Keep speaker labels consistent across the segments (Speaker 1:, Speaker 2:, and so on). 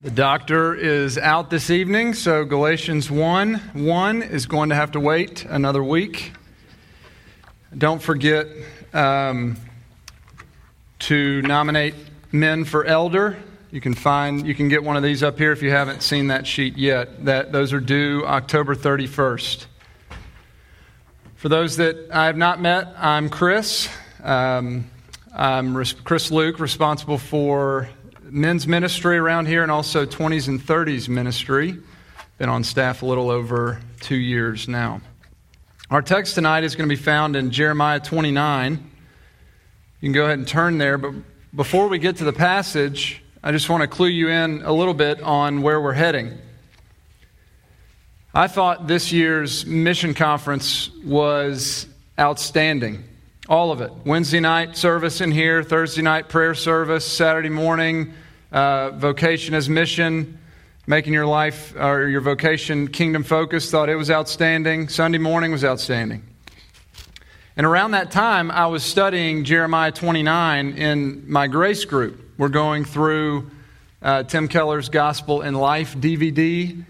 Speaker 1: The doctor is out this evening, so Galatians 1 1 is going to have to wait another week. Don't forget um, to nominate men for elder. You can find you can get one of these up here if you haven't seen that sheet yet. That those are due October 31st. For those that I have not met, I'm Chris. Um, I'm Chris Leuck, responsible for men's ministry around here and also 20s and 30s ministry. Been on staff a little over two years now. Our text tonight is going to be found in Jeremiah 29. You can go ahead and turn there, but before we get to the passage, I just want to clue you in a little bit on where we're heading. I thought this year's mission conference was outstanding. All of it. Wednesday night service in here, Thursday night prayer service, Saturday morning uh, vocation as mission, making your life or your vocation kingdom focused. Thought it was outstanding. Sunday morning was outstanding. And around that time, I was studying Jeremiah 29 in my grace group. We're going through uh, Tim Keller's Gospel in Life DVD.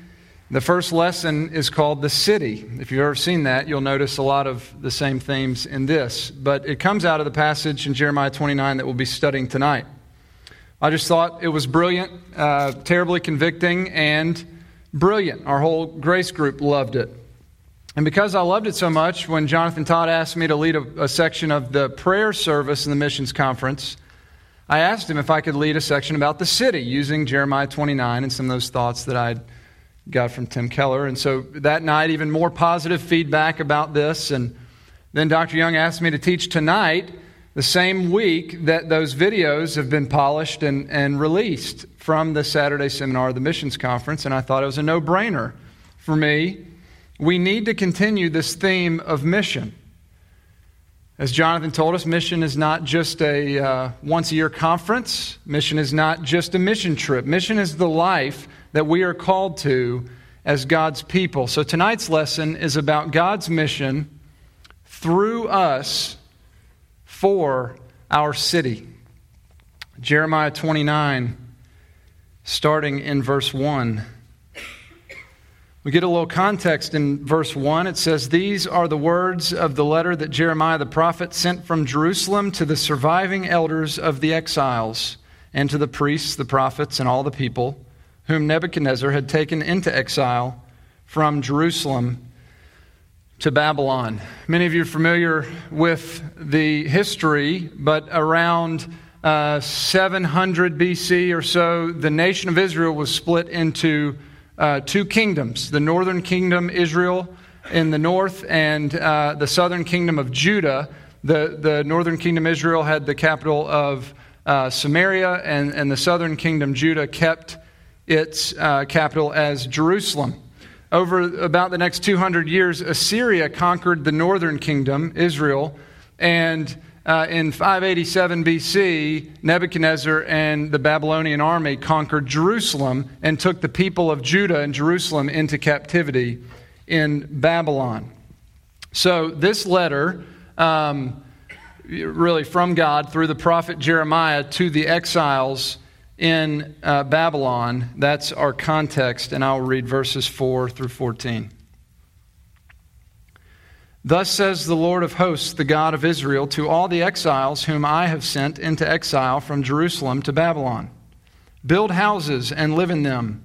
Speaker 1: The first lesson is called The City. If you've ever seen that, you'll notice a lot of the same themes in this. But it comes out of the passage in Jeremiah 29 that we'll be studying tonight. I just thought it was brilliant, uh, terribly convicting, and brilliant. Our whole grace group loved it. And because I loved it so much, when Jonathan Todd asked me to lead a, a section of the prayer service in the missions conference, I asked him if I could lead a section about the city using Jeremiah 29 and some of those thoughts that I'd got from Tim Keller. And so that night, even more positive feedback about this. And then Dr. Young asked me to teach tonight, the same week that those videos have been polished and, and released from the Saturday seminar, of the missions conference. And I thought it was a no brainer for me. We need to continue this theme of mission. As Jonathan told us, mission is not just a uh, once a year conference. Mission is not just a mission trip. Mission is the life that we are called to as God's people. So tonight's lesson is about God's mission through us for our city. Jeremiah 29, starting in verse 1. We get a little context in verse 1. It says, These are the words of the letter that Jeremiah the prophet sent from Jerusalem to the surviving elders of the exiles, and to the priests, the prophets, and all the people whom Nebuchadnezzar had taken into exile from Jerusalem to Babylon. Many of you are familiar with the history, but around uh, 700 BC or so, the nation of Israel was split into uh, two kingdoms the northern kingdom, Israel, in the north, and uh, the southern kingdom of Judah. The, the northern kingdom, Israel, had the capital of uh, Samaria, and, and the southern kingdom, Judah, kept its uh, capital as Jerusalem. Over about the next 200 years, Assyria conquered the northern kingdom, Israel, and uh, in 587 BC, Nebuchadnezzar and the Babylonian army conquered Jerusalem and took the people of Judah and Jerusalem into captivity in Babylon. So, this letter, um, really from God through the prophet Jeremiah to the exiles in uh, Babylon. That's our context, and I'll read verses 4 through 14. Thus says the Lord of hosts, the God of Israel, to all the exiles whom I have sent into exile from Jerusalem to Babylon Build houses and live in them,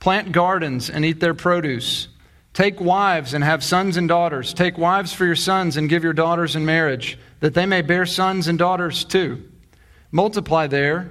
Speaker 1: plant gardens and eat their produce. Take wives and have sons and daughters. Take wives for your sons and give your daughters in marriage, that they may bear sons and daughters too. Multiply there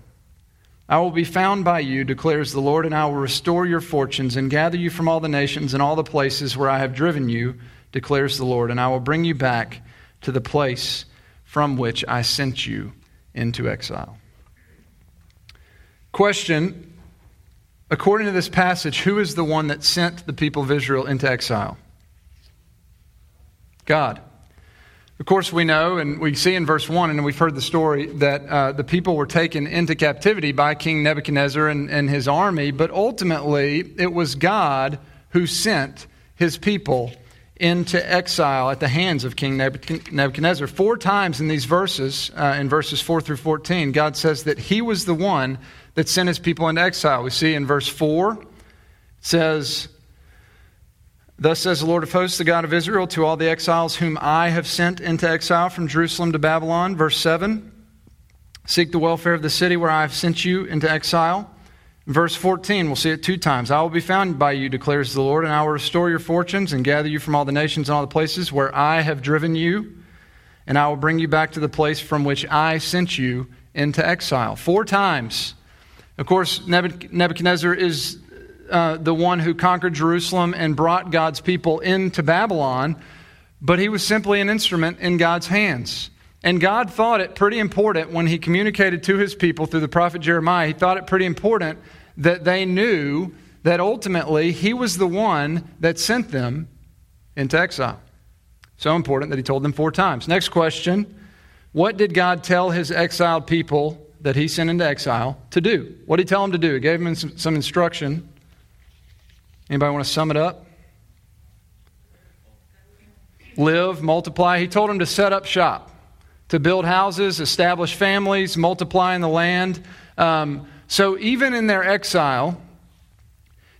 Speaker 1: I will be found by you, declares the Lord, and I will restore your fortunes and gather you from all the nations and all the places where I have driven you, declares the Lord, and I will bring you back to the place from which I sent you into exile. Question According to this passage, who is the one that sent the people of Israel into exile? God. Of course, we know, and we see in verse 1, and we've heard the story, that uh, the people were taken into captivity by King Nebuchadnezzar and, and his army, but ultimately it was God who sent his people into exile at the hands of King Nebuchadnezzar. Four times in these verses, uh, in verses 4 through 14, God says that he was the one that sent his people into exile. We see in verse 4, it says, Thus says the Lord of hosts, the God of Israel, to all the exiles whom I have sent into exile from Jerusalem to Babylon. Verse 7 Seek the welfare of the city where I have sent you into exile. Verse 14, we'll see it two times. I will be found by you, declares the Lord, and I will restore your fortunes and gather you from all the nations and all the places where I have driven you, and I will bring you back to the place from which I sent you into exile. Four times. Of course, Nebuchadnezzar is uh, the one who conquered Jerusalem and brought God's people into Babylon, but he was simply an instrument in God's hands. And God thought it pretty important when he communicated to his people through the prophet Jeremiah, he thought it pretty important that they knew that ultimately he was the one that sent them into exile. So important that he told them four times. Next question What did God tell his exiled people that he sent into exile to do? What did he tell them to do? He gave them some, some instruction. Anybody want to sum it up? Live, multiply. He told them to set up shop, to build houses, establish families, multiply in the land. Um, so even in their exile,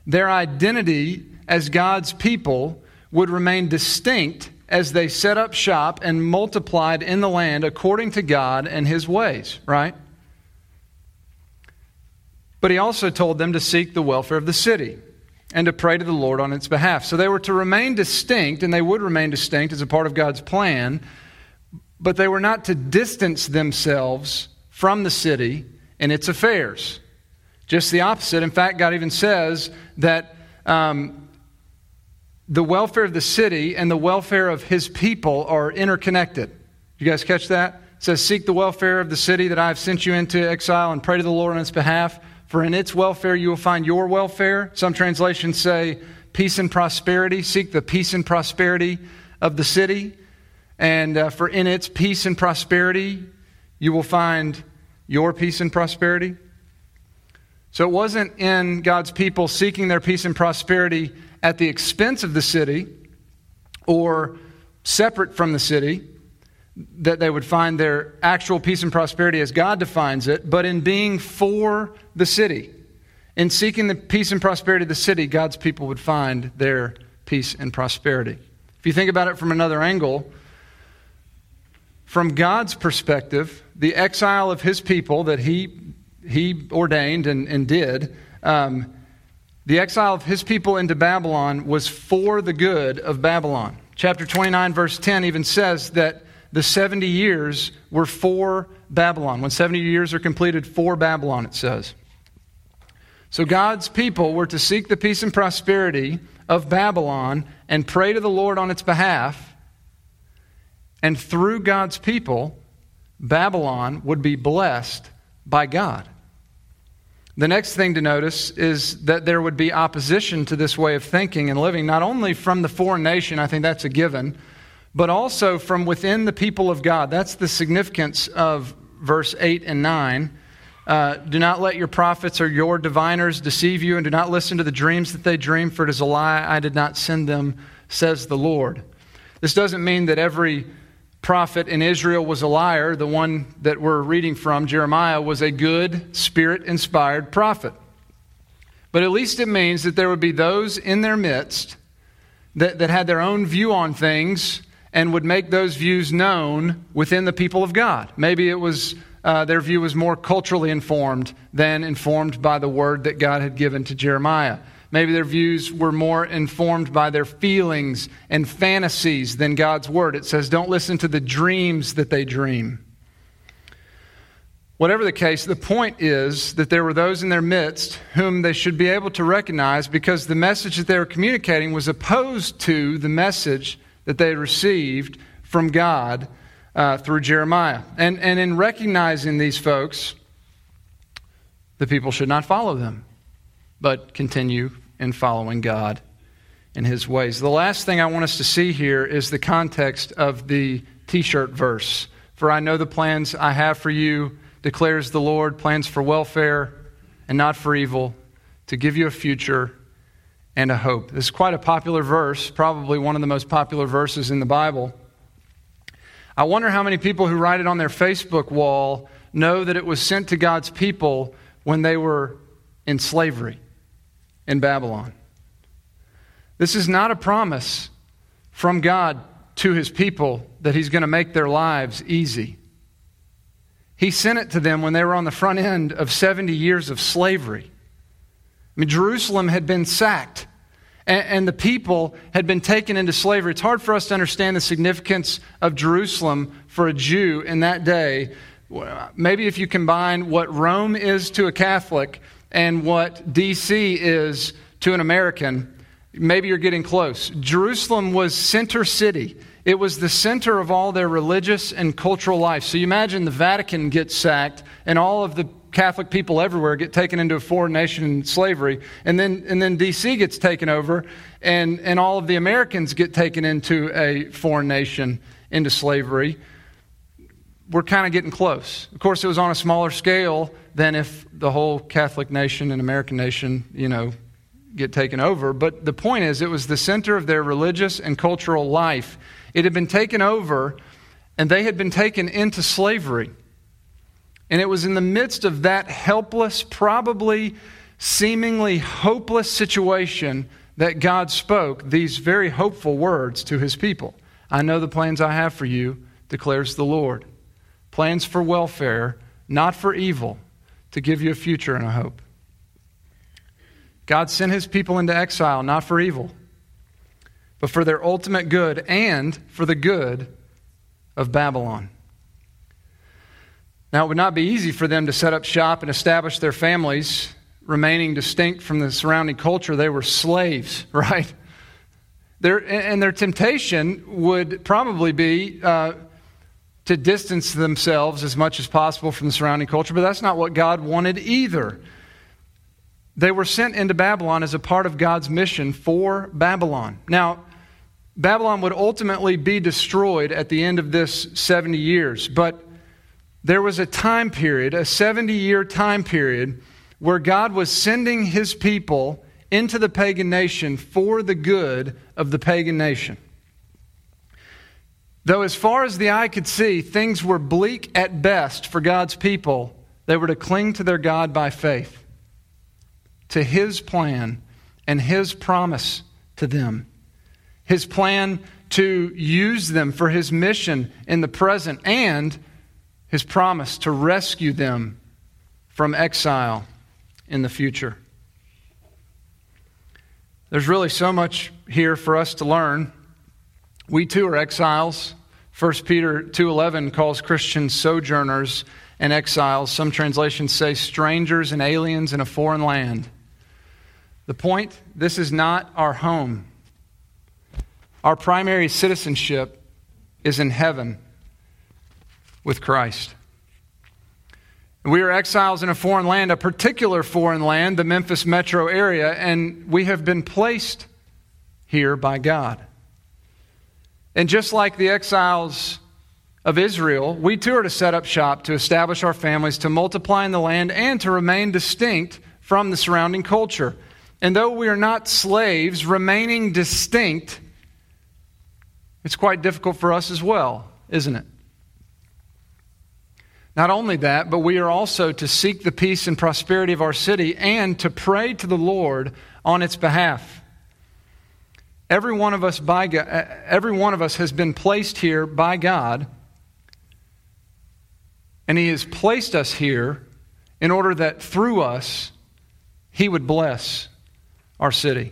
Speaker 1: their identity as God's people would remain distinct as they set up shop and multiplied in the land according to God and His ways, right? But He also told them to seek the welfare of the city and to pray to the Lord on its behalf. So they were to remain distinct, and they would remain distinct as a part of God's plan, but they were not to distance themselves from the city and its affairs. Just the opposite. In fact, God even says that um, the welfare of the city and the welfare of his people are interconnected. You guys catch that? It says, Seek the welfare of the city that I have sent you into exile and pray to the Lord on its behalf. For in its welfare you will find your welfare. Some translations say peace and prosperity. Seek the peace and prosperity of the city. And uh, for in its peace and prosperity you will find your peace and prosperity. So it wasn't in God's people seeking their peace and prosperity at the expense of the city or separate from the city that they would find their actual peace and prosperity as God defines it, but in being for the city. In seeking the peace and prosperity of the city, God's people would find their peace and prosperity. If you think about it from another angle, from God's perspective, the exile of his people that he, he ordained and, and did, um, the exile of his people into Babylon was for the good of Babylon. Chapter 29, verse 10 even says that the 70 years were for Babylon. When 70 years are completed, for Babylon, it says. So God's people were to seek the peace and prosperity of Babylon and pray to the Lord on its behalf. And through God's people, Babylon would be blessed by God. The next thing to notice is that there would be opposition to this way of thinking and living, not only from the foreign nation, I think that's a given, but also from within the people of God. That's the significance of verse 8 and 9. Uh, do not let your prophets or your diviners deceive you, and do not listen to the dreams that they dream, for it is a lie. I did not send them, says the Lord. This doesn't mean that every prophet in Israel was a liar. The one that we're reading from, Jeremiah, was a good, spirit inspired prophet. But at least it means that there would be those in their midst that, that had their own view on things and would make those views known within the people of God. Maybe it was uh, their view was more culturally informed than informed by the word that God had given to Jeremiah. Maybe their views were more informed by their feelings and fantasies than God's word. It says, don't listen to the dreams that they dream. Whatever the case, the point is that there were those in their midst whom they should be able to recognize because the message that they were communicating was opposed to the message that they received from God uh, through Jeremiah. And, and in recognizing these folks, the people should not follow them, but continue in following God in his ways. The last thing I want us to see here is the context of the t shirt verse. For I know the plans I have for you declares the Lord, plans for welfare and not for evil, to give you a future and a hope. This is quite a popular verse, probably one of the most popular verses in the Bible. I wonder how many people who write it on their Facebook wall know that it was sent to God's people when they were in slavery in Babylon. This is not a promise from God to his people that he's going to make their lives easy. He sent it to them when they were on the front end of 70 years of slavery. I mean, Jerusalem had been sacked, and, and, the people had been taken into slavery. It's hard for us to understand the significance of Jerusalem for a Jew in that day. Maybe if you combine what Rome is to a Catholic and what D.C. is to an American, maybe you're getting close. Jerusalem was center city. It was the center of all their religious and cultural life. So you imagine the Vatican gets sacked and all of the Catholic people everywhere get taken into a foreign nation in slavery. And then, and then D.C. gets taken over, and, and all of the Americans get taken into a foreign nation into slavery. We're kind of getting close. Of course, it was on a smaller scale than if the whole Catholic nation and American nation, you know, get taken over. But the point is, it was the center of their religious and cultural life. It had been taken over, and they had been taken into slavery. And it was in the midst of that helpless, probably seemingly hopeless situation that God spoke these very hopeful words to his people I know the plans I have for you, declares the Lord. Plans for welfare, not for evil, to give you a future and a hope. God sent his people into exile, not for evil but for their ultimate good and for the good of Babylon. Now, it would not be easy for them to set up shop and establish their families, remaining distinct from the surrounding culture. They were slaves, right? Their, and their temptation would probably be uh, to distance themselves as much as possible from the surrounding culture, but that's not what God wanted either. They were sent into Babylon as a part of God's mission for Babylon. Now, Babylon would ultimately be destroyed at the end of this 70 years. But there was a time period, a 70 year time period, where God was sending his people into the pagan nation for the good of the pagan nation. Though, as far as the eye could see, things were bleak at best for God's people, they were to cling to their God by faith, to his plan and his promise to them his plan to use them for his mission in the present, and his promise to rescue them from exile in the future. There's really so much here for us to learn. We too are exiles. 1 Peter 2:11 calls Christians sojourners and exiles. Some translations say strangers and aliens in a foreign land. The point, this is not our home. Our primary citizenship is in heaven with Christ. We are exiles in a foreign land, a particular foreign land, the Memphis metro area, and we have been placed here by God. And just like the exiles of Israel, we too are to set up shop, to establish our families, to multiply in the land, and to remain distinct from the surrounding culture. And though we are not slaves, remaining distinct it's quite difficult for us as well, isn't it? Not only that, but we are also to seek the peace and prosperity of our city and to pray to the Lord on its behalf. Every one of us by God, uh, every one of us has been placed here by God, and He has placed us here in order that through us He would bless our city.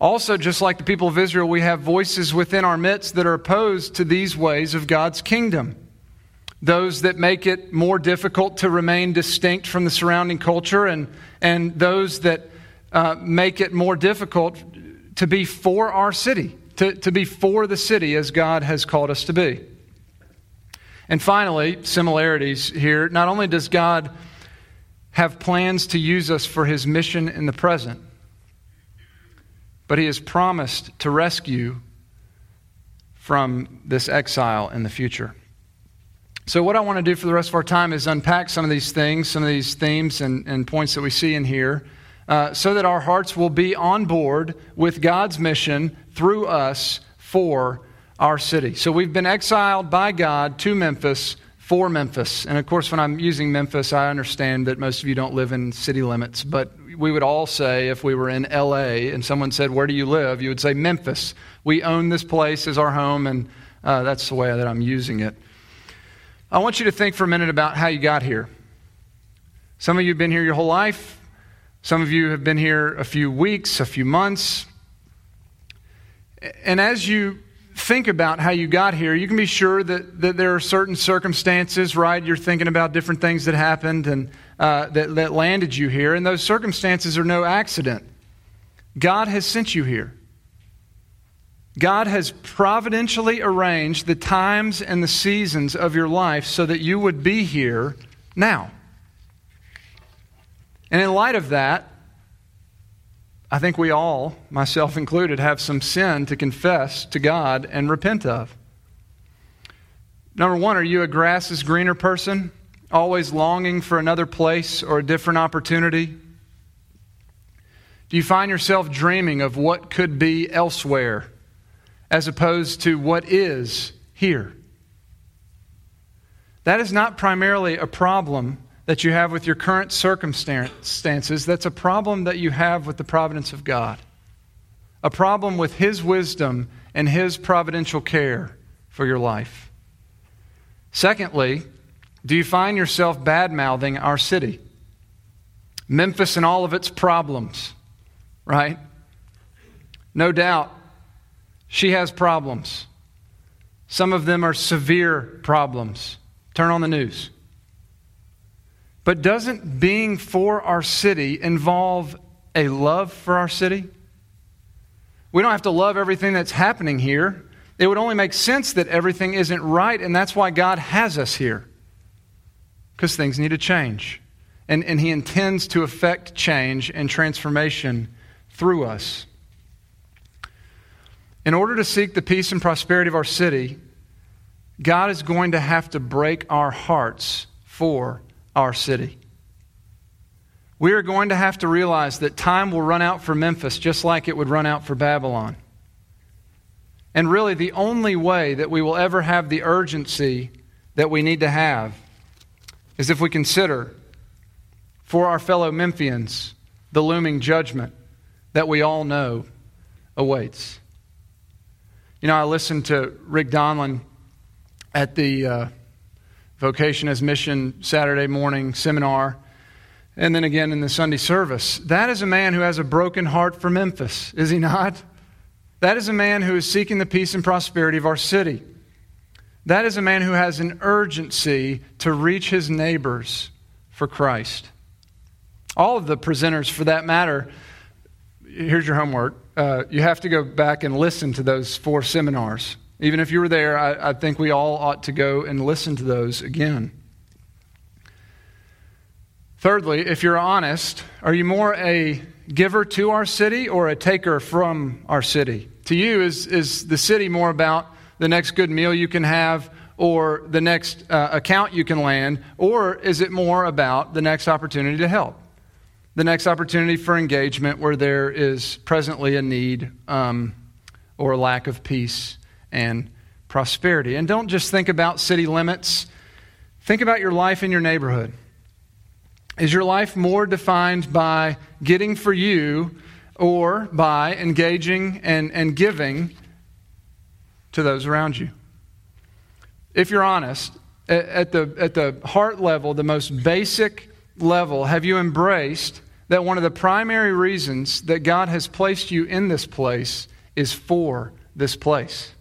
Speaker 1: Also, just like the people of Israel, we have voices within our midst that are opposed to these ways of God's kingdom. Those that make it more difficult to remain distinct from the surrounding culture, and, and those that uh, make it more difficult to be for our city, to, to be for the city as God has called us to be. And finally, similarities here. Not only does God have plans to use us for his mission in the present, but he has promised to rescue from this exile in the future. So, what I want to do for the rest of our time is unpack some of these things, some of these themes and, and points that we see in here, uh, so that our hearts will be on board with God's mission through us for our city. So, we've been exiled by God to Memphis for Memphis. And of course, when I'm using Memphis, I understand that most of you don't live in city limits, but we would all say if we were in LA and someone said, Where do you live? you would say, Memphis. We own this place as our home, and uh, that's the way that I'm using it. I want you to think for a minute about how you got here. Some of you have been here your whole life, some of you have been here a few weeks, a few months. And as you think about how you got here, you can be sure that, that there are certain circumstances, right? You're thinking about different things that happened and uh, that, that landed you here, and those circumstances are no accident. God has sent you here. God has providentially arranged the times and the seasons of your life so that you would be here now. And in light of that, I think we all, myself included, have some sin to confess to God and repent of. Number one, are you a grass is greener person, always longing for another place or a different opportunity? Do you find yourself dreaming of what could be elsewhere as opposed to what is here? That is not primarily a problem that you have with your current circumstances, that's a problem that you have with the providence of God. A problem with His wisdom and His providential care for your life. Secondly, do you find yourself bad mouthing our city? Memphis and all of its problems, right? No doubt, she has problems. Some of them are severe problems. Turn on the news. But doesn't being for our city involve a love for our city? We don't have to love everything that's happening here. It would only make sense that everything isn't right, and that's why God has us here. Because things need to change. And, and He intends to effect change and transformation through us. In order to seek the peace and prosperity of our city, God is going to have to break our hearts for our city. We are going to have to realize that time will run out for Memphis just like it would run out for Babylon. And really, the only way that we will ever have the urgency that we need to have is if we consider for our fellow Memphians the looming judgment that we all know awaits. You know, I listened to Rick Donlon at the. Uh, Vocation as Mission Saturday morning seminar, and then again in the Sunday service. That is a man who has a broken heart for Memphis, is he not? That is a man who is seeking the peace and prosperity of our city. That is a man who has an urgency to reach his neighbors for Christ. All of the presenters, for that matter, here's your homework. Uh, you have to go back and listen to those four seminars. Even if you were there, I, I think we all ought to go and listen to those again. Thirdly, if you're honest, are you more a giver to our city or a taker from our city? To you, is, is the city more about the next good meal you can have or the next uh, account you can land, or is it more about the next opportunity to help? The next opportunity for engagement where there is presently a need um, or a lack of peace and prosperity. And don't just think about city limits, think about your life in your neighborhood. Is your life more defined by getting for you or by engaging and, and giving to those around you? If you're honest, at the, at the heart level, the most basic level, have you embraced that one of the primary reasons that God has placed you in this place is for this place.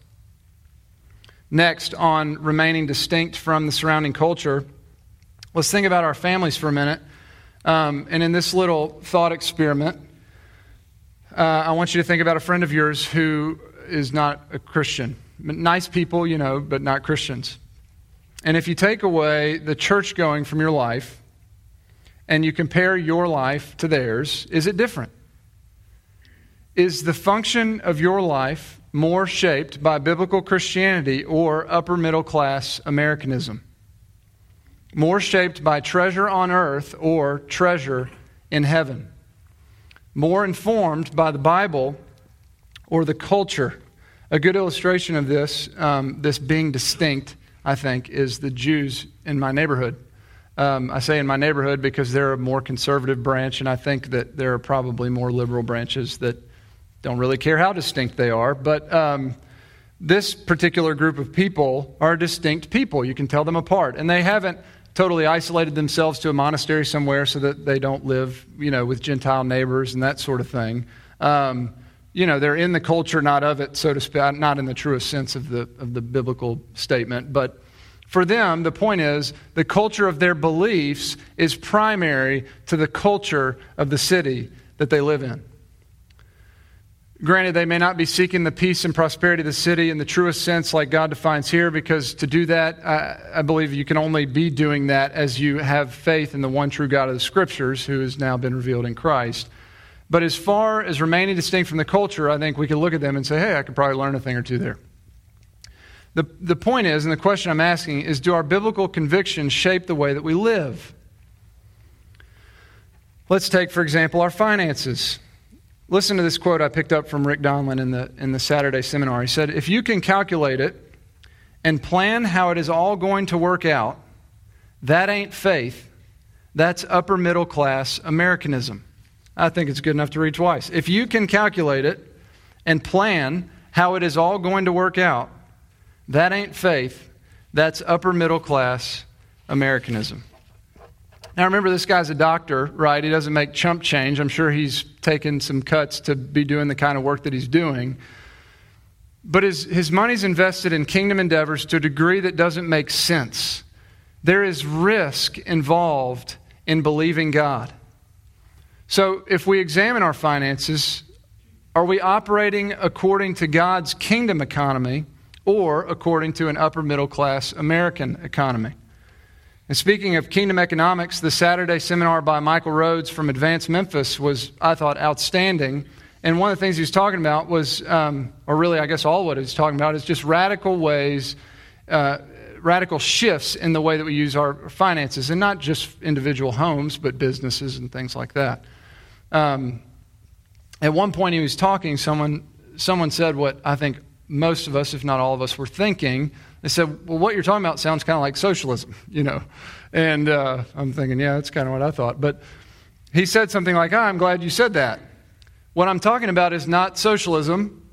Speaker 1: Next, on remaining distinct from the surrounding culture, let's think about our families for a minute. Um, and in this little thought experiment, uh, I want you to think about a friend of yours who is not a Christian. Nice people, you know, but not Christians. And if you take away the church going from your life and you compare your life to theirs, is it different? Is the function of your life more shaped by biblical Christianity or upper middle class Americanism? More shaped by treasure on earth or treasure in heaven? More informed by the Bible or the culture? A good illustration of this, um, this being distinct, I think, is the Jews in my neighborhood. Um, I say in my neighborhood because they're a more conservative branch, and I think that there are probably more liberal branches that don't really care how distinct they are, but um, this particular group of people are distinct people. You can tell them apart. And they haven't totally isolated themselves to a monastery somewhere so that they don't live, you know, with Gentile neighbors and that sort of thing. Um, you know, they're in the culture, not of it, so to speak, not in the truest sense of the, of the biblical statement. But for them, the point is the culture of their beliefs is primary to the culture of the city that they live in. Granted, they may not be seeking the peace and prosperity of the city in the truest sense, like God defines here, because to do that, I, I, believe you can only be doing that as you have faith in the one true God of the Scriptures, who has now been revealed in Christ. But as far as remaining distinct from the culture, I think we can look at them and say, hey, I could probably learn a thing or two there. The, the point is, and the question I'm asking is, do our biblical convictions shape the way that we live? Let's take, for example, our finances. Listen to this quote I picked up from Rick Donlon in the, in the Saturday seminar. He said, If you can calculate it and plan how it is all going to work out, that ain't faith. That's upper middle class Americanism. I think it's good enough to read twice. If you can calculate it and plan how it is all going to work out, that ain't faith. That's upper middle class Americanism. Now, remember, this guy's a doctor, right? He doesn't make chump change. I'm sure he's taken some cuts to be doing the kind of work that he's doing. But his, his money's invested in kingdom endeavors to a degree that doesn't make sense. There is risk involved in believing God. So, if we examine our finances, are we operating according to God's kingdom economy or according to an upper middle class American economy? And speaking of kingdom economics, the Saturday seminar by Michael Rhodes from Advance Memphis was, I thought, outstanding. And one of the things he was talking about was, um, or really, I guess all what he was talking about is just radical ways, uh, radical shifts in the way that we use our finances, and not just individual homes, but businesses and things like that. Um, at one point, he was talking, someone, someone said what I think most of us, if not all of us, were thinking they said, Well, what you're talking about sounds kind of like socialism, you know. And uh, I'm thinking, Yeah, that's kind of what I thought. But he said something like, oh, I'm glad you said that. What I'm talking about is not socialism,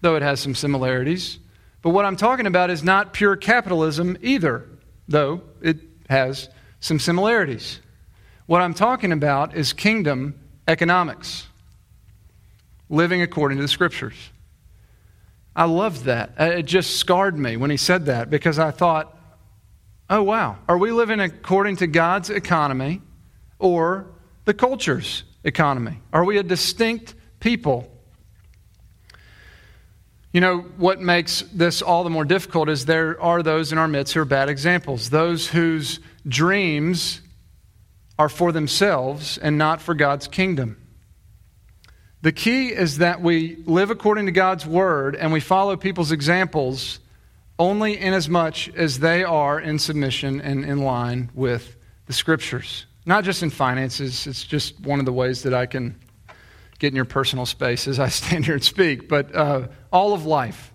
Speaker 1: though it has some similarities. But what I'm talking about is not pure capitalism either, though it has some similarities. What I'm talking about is kingdom economics, living according to the scriptures. I loved that. Uh, it just scarred me when he said that because I thought, oh, wow, are we living according to God's economy or the culture's economy? Are we a distinct people? You know, what makes this all the more difficult is there are those in our midst who are bad examples, those whose dreams are for themselves and not for God's kingdom. The key is that we live according to God's word and we follow people's examples only much as they are in submission and in line with the scriptures. Not just in finances, it's just one of the ways that I can get in your personal space as I stand here and speak, but uh, all of life.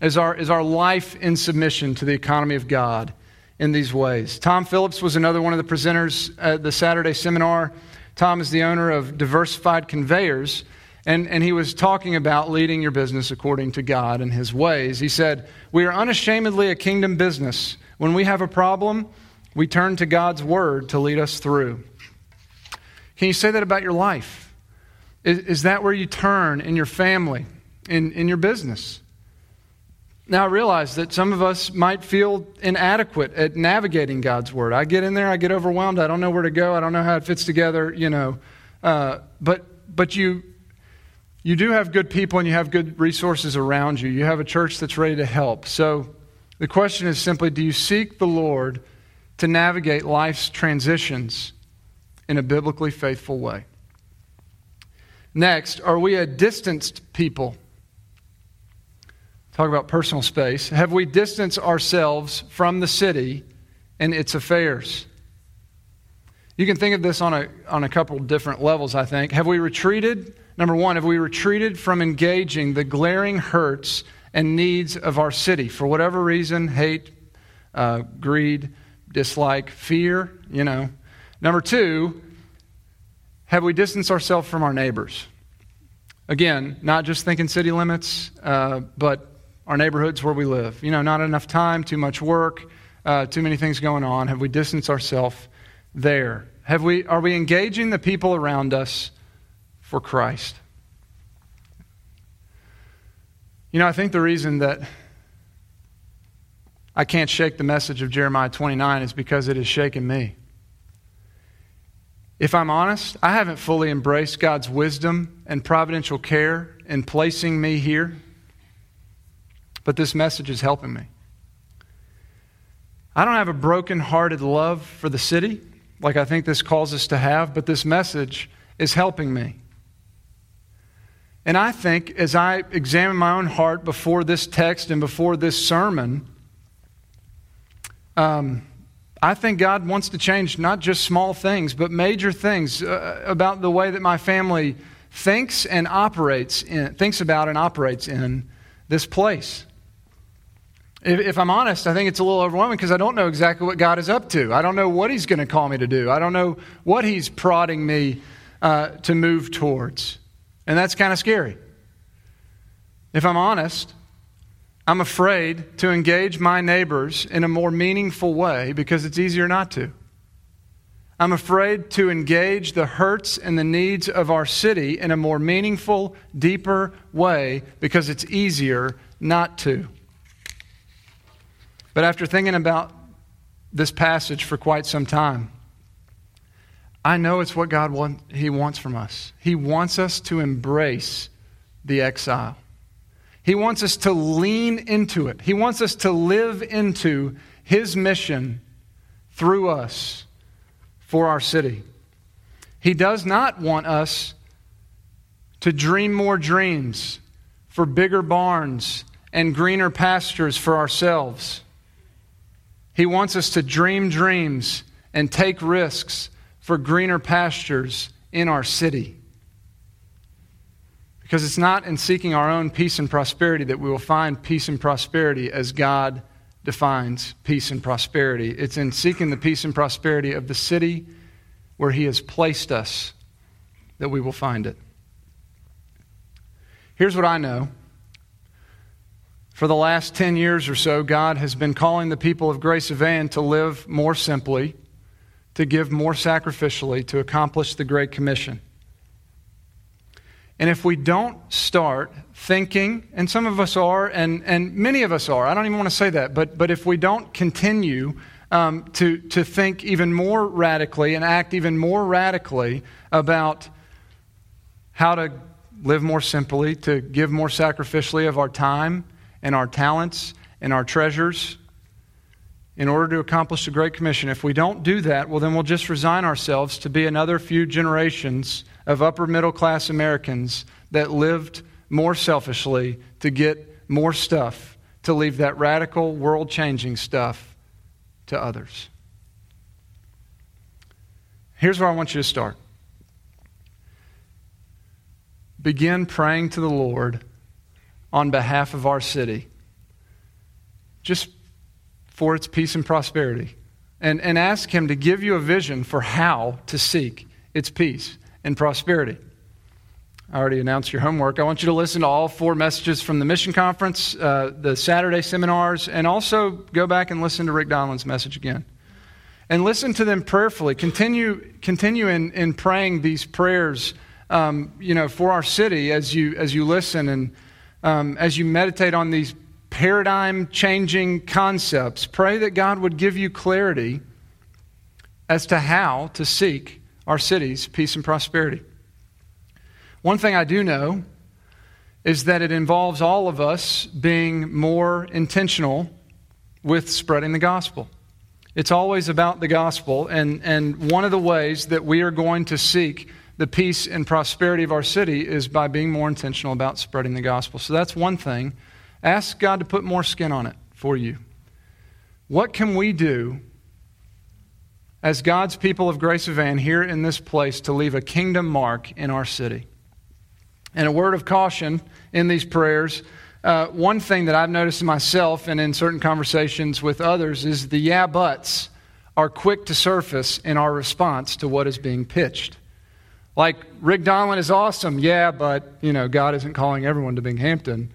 Speaker 1: Is our, is our life in submission to the economy of God in these ways? Tom Phillips was another one of the presenters at the Saturday seminar. Tom is the owner of Diversified Conveyors, and, and he was talking about leading your business according to God and his ways. He said, We are unashamedly a kingdom business. When we have a problem, we turn to God's word to lead us through. Can you say that about your life? Is, is that where you turn in your family, in, in your business? Now, I realize that some of us might feel inadequate at navigating God's Word. I get in there, I get overwhelmed, I don't know where to go, I don't know how it fits together, you know. Uh, but, but you, you do have good people and you have good resources around you. You have a church that's ready to help. So the question is simply do you seek the Lord to navigate life's transitions in a biblically faithful way? Next, are we a distanced people? Talk about personal space. Have we distanced ourselves from the city and its affairs? You can think of this on a, on a couple different levels, I think. Have we retreated? Number one, have we retreated from engaging the glaring hurts and needs of our city for whatever reason hate, uh, greed, dislike, fear, you know? Number two, have we distanced ourselves from our neighbors? Again, not just thinking city limits, uh, but our neighborhoods where we live. You know, not enough time, too much work, uh, too many things going on. Have we distanced ourselves there? Have we, are we engaging the people around us for Christ? You know, I think the reason that I can't shake the message of Jeremiah 29 is because it has shaken me. If I'm honest, I haven't fully embraced God's wisdom and providential care in placing me here but this message is helping me. I don't have a broken-hearted love for the city like I think this calls us to have, but this message is helping me. And I think as I examine my own heart before this text and before this sermon, um, I think God wants to change not just small things, but major things uh, about the way that my family thinks and operates in, thinks about and operates in this place. If, if, I'm honest, I think it's a little overwhelming because I don't know exactly what God is up to. I don't know what He's going to call me to do. I don't know what He's prodding me uh, to move towards. And that's kind of scary. If I'm honest, I'm afraid to engage my neighbors in a more meaningful way because it's easier not to. I'm afraid to engage the hurts and the needs of our city in a more meaningful, deeper way because it's easier not to. But after thinking about this passage for quite some time, I know it's what God want, He wants from us. He wants us to embrace the exile. He wants us to lean into it. He wants us to live into His mission through us for our city. He does not want us to dream more dreams for bigger barns and greener pastures for ourselves. He wants us to dream dreams and take risks for greener pastures in our city. Because it's not in seeking our own peace and prosperity that we will find peace and prosperity as God defines peace and prosperity. It's in seeking the peace and prosperity of the city where He has placed us that we will find it. Here's what I know for the last 10 years or so, God has been calling the people of Grace Van to live more simply, to give more sacrificially, to accomplish the Great Commission. And if we don't start thinking, and some of us are, and, and many of us are, I don't even want to say that, but, but if we don't continue um, to, to think even more radically and act even more radically about how to live more simply, to give more sacrificially of our time, and our talents and our treasures in order to accomplish the Great Commission. If we don't do that, well, then we'll just resign ourselves to be another few generations of upper middle class Americans that lived more selfishly to get more stuff, to leave that radical, world changing stuff to others. Here's where I want you to start. Begin praying to the Lord on behalf of our city, just for its peace and prosperity. And, and ask Him to give you a vision for how to seek its peace and prosperity. I already announced your homework. I want you to listen to all four messages from the mission conference, uh, the Saturday seminars, and also go back and listen to Rick Donlon's message again. and listen to them prayerfully. Continue, continue in, in praying these prayers, um, you know, for our city as you, as you listen and um, as you meditate on these paradigm changing concepts. Pray that God would give you clarity as to how to seek our city's peace and prosperity. One thing I do know is that it involves all of us being more intentional with spreading the gospel. It's always about the gospel, and, and one of the ways that we are going to seek the peace and prosperity of our city is by being more intentional about spreading the gospel. So that's one thing. Ask God to put more skin on it for you. What can we do as God's people of Grace of Van here in this place to leave a kingdom mark in our city? And a word of caution in these prayers uh, one thing that I've noticed in myself and in certain conversations with others is the yeah buts are quick to surface in our response to what is being pitched. Like, Rick Donlon is awesome, yeah, but, you know, God isn't calling everyone to Binghampton.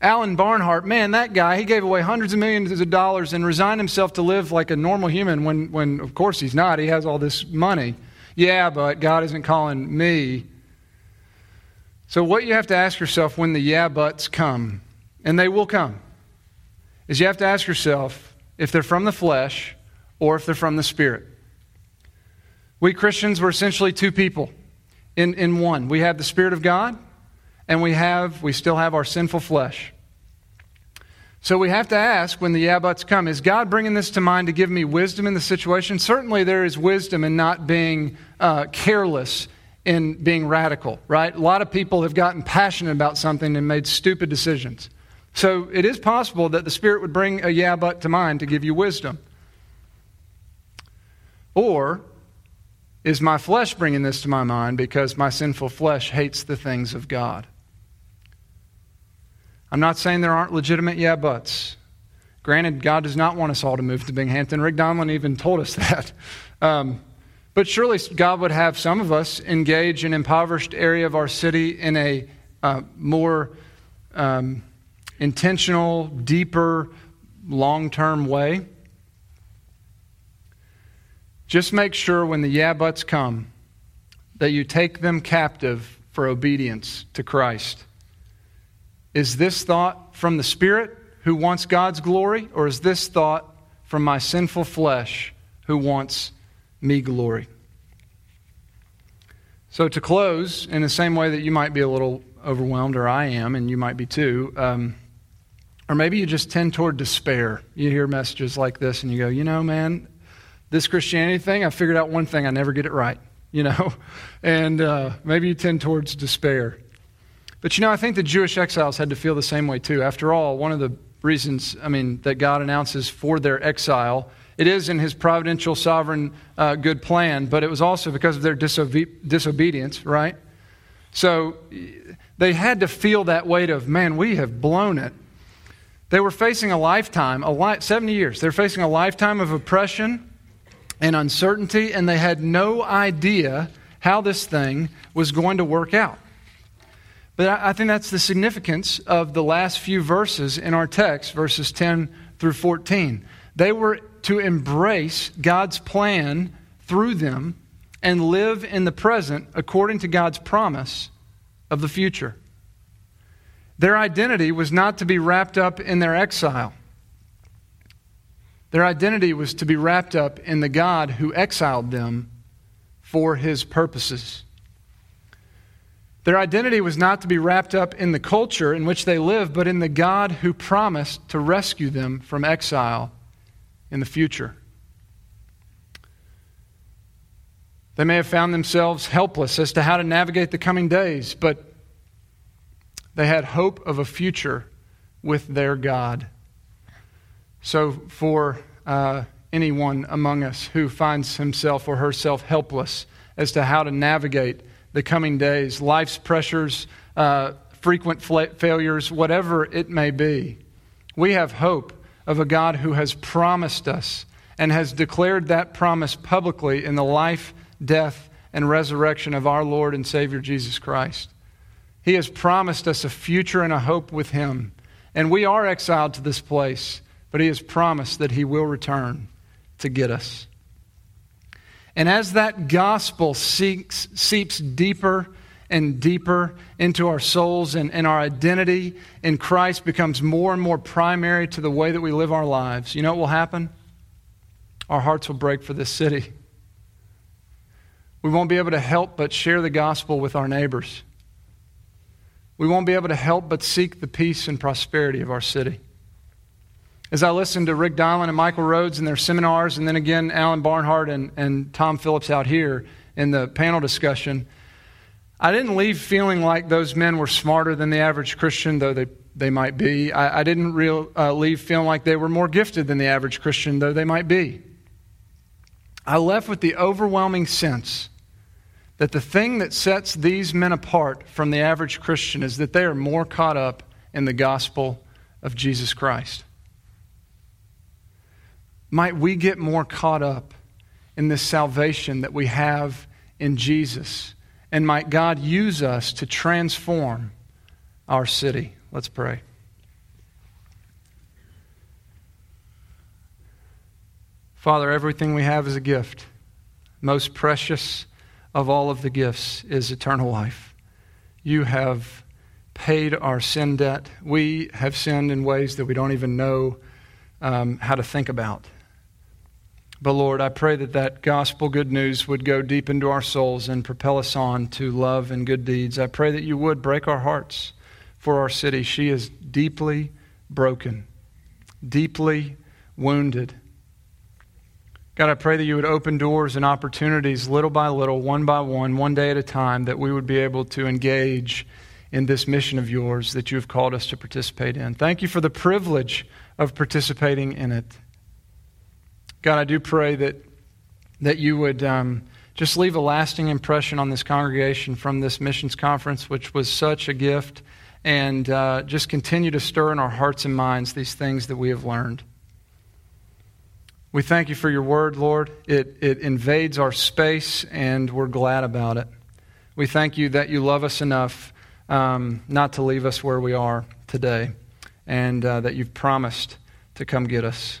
Speaker 1: Alan Barnhart, man, that guy, he gave away hundreds of millions of dollars and resigned himself to live like a normal human when, when of course, he's not. He has all this money. Yeah, but God isn't calling me so, what you have to ask yourself when the yeah buts come, and they will come, is you have to ask yourself if they're from the flesh or if they're from the spirit. We Christians were essentially two people in, in one. We have the Spirit of God, and we have we still have our sinful flesh. So we have to ask when the yeah buts come, is God bringing this to mind to give me wisdom in the situation? Certainly there is wisdom in not being uh, careless in being radical, right? A lot of people have gotten passionate about something and made stupid decisions. So it is possible that the Spirit would bring a yeah but to mind to give you wisdom. Or is my flesh bringing this to my mind because my sinful flesh hates the things of God? I'm not saying there aren't legitimate yeah buts. Granted, God does not want us all to move to Binghampton. Rick Donlon even told us that. Um, but surely God would have some of us engage an impoverished area of our city in a uh, more um, intentional, deeper, long term way. Just make sure when the yeah buts come that you take them captive for obedience to Christ. Is this thought from the Spirit who wants God's glory, or is this thought from my sinful flesh who wants me glory. So, to close, in the same way that you might be a little overwhelmed, or I am, and you might be too, um, or maybe you just tend toward despair. You hear messages like this and you go, you know, man, this Christianity thing, I figured out one thing, I never get it right, you know? And uh, maybe you tend towards despair. But you know, I think the Jewish exiles had to feel the same way too. After all, one of the reasons, I mean, that God announces for their exile it is in his providential, sovereign, uh, good plan, but it was also because of their disobe- disobedience, right? So they had to feel that weight of, man, we have blown it. They were facing a lifetime, a li- 70 years. They're facing a lifetime of oppression and uncertainty, and they had no idea how this thing was going to work out. But I think that's the significance of the last few verses in our text, verses 10 through 14. They were to embrace God's plan through them and live in the present according to God's promise of the future. Their identity was not to be wrapped up in their exile. Their identity was to be wrapped up in the God who exiled them for his purposes. Their identity was not to be wrapped up in the culture in which they live, but in the God who promised to rescue them from exile in the future. They may have found themselves helpless as to how to navigate the coming days, but they had hope of a future with their God. So, for uh, anyone among us who finds himself or herself helpless as to how to navigate the coming days, life's pressures, uh, frequent failures, whatever it may be, we have hope of a God who has promised us and has declared that promise publicly in the life, death, and resurrection of our Lord and Savior Jesus Christ. He has promised us a future and a hope with Him. And we are exiled to this place, but He has promised that He will return to get us. And as that gospel seeks, seeps deeper and deeper into our souls and, and our identity in Christ becomes more and more primary to the way that we live our lives, you know what will happen? Our hearts will break for this city. We won't be able to help but share the gospel with our neighbors. We won't be able to help but seek the peace and prosperity of our city. As I listened to Rick Donlon and Michael Rhodes in their seminars, and then again Alan Barnhart and, and Tom Phillips out here in the panel discussion, I didn't leave feeling like those men were smarter than the average Christian, though they, they might be. I, I didn't real, uh, leave feeling like they were more gifted than the average Christian, though they might be. I left with the overwhelming sense that the thing that sets these men apart from the average Christian is that they are more caught up in the gospel of Jesus Christ. Might we get more caught up in this salvation that we have in Jesus? And might God use us to transform our city? Let's pray. Father, everything we have is a gift. Most precious of all of the gifts is eternal life. You have paid our sin debt. We have sinned in ways that we don't even know um, how to think about. But Lord, I pray that that gospel good news would go deep into our souls and propel us on to love and good deeds. I pray that you would break our hearts for our city. She is deeply broken, deeply wounded. God, I pray that you would open doors and opportunities little by little, one by one, one day at a time, that we would be able to engage in this mission of yours that you have called us to participate in. Thank you for the privilege of participating in it. God, I do pray that, that you would um, just leave a lasting impression on this congregation from this missions conference, which was such a gift, and uh, just continue to stir in our hearts and minds these things that we have learned. We thank you for your word, Lord. It, it invades our space, and we're glad about it. We thank you that you love us enough um, not to leave us where we are today, and uh, that you've promised to come get us.